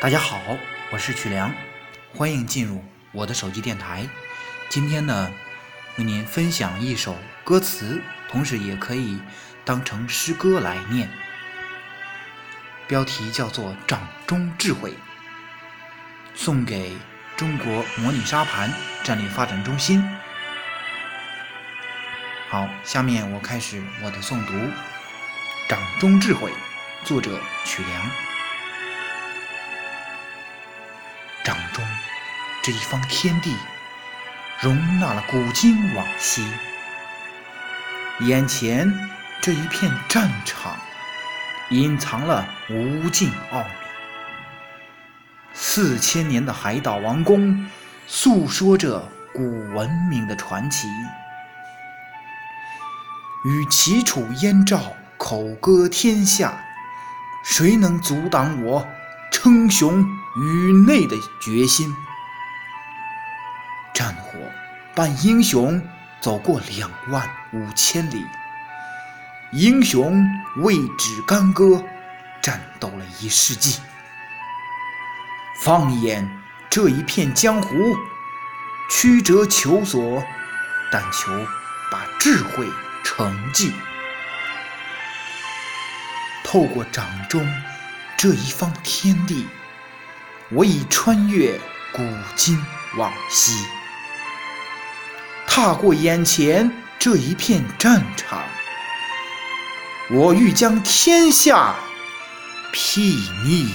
大家好，我是曲良，欢迎进入我的手机电台。今天呢，为您分享一首歌词，同时也可以当成诗歌来念。标题叫做《掌中智慧》，送给中国模拟沙盘战略发展中心。好，下面我开始我的诵读，《掌中智慧》，作者曲良。掌中这一方天地，容纳了古今往昔；眼前这一片战场，隐藏了无尽奥秘。四千年的海岛王宫，诉说着古文明的传奇。与齐楚燕赵口歌天下，谁能阻挡我？称雄宇内的决心，战火伴英雄走过两万五千里，英雄为止干戈战斗了一世纪。放眼这一片江湖，曲折求索，但求把智慧承继，透过掌中。这一方天地，我已穿越古今往昔，踏过眼前这一片战场，我欲将天下睥睨。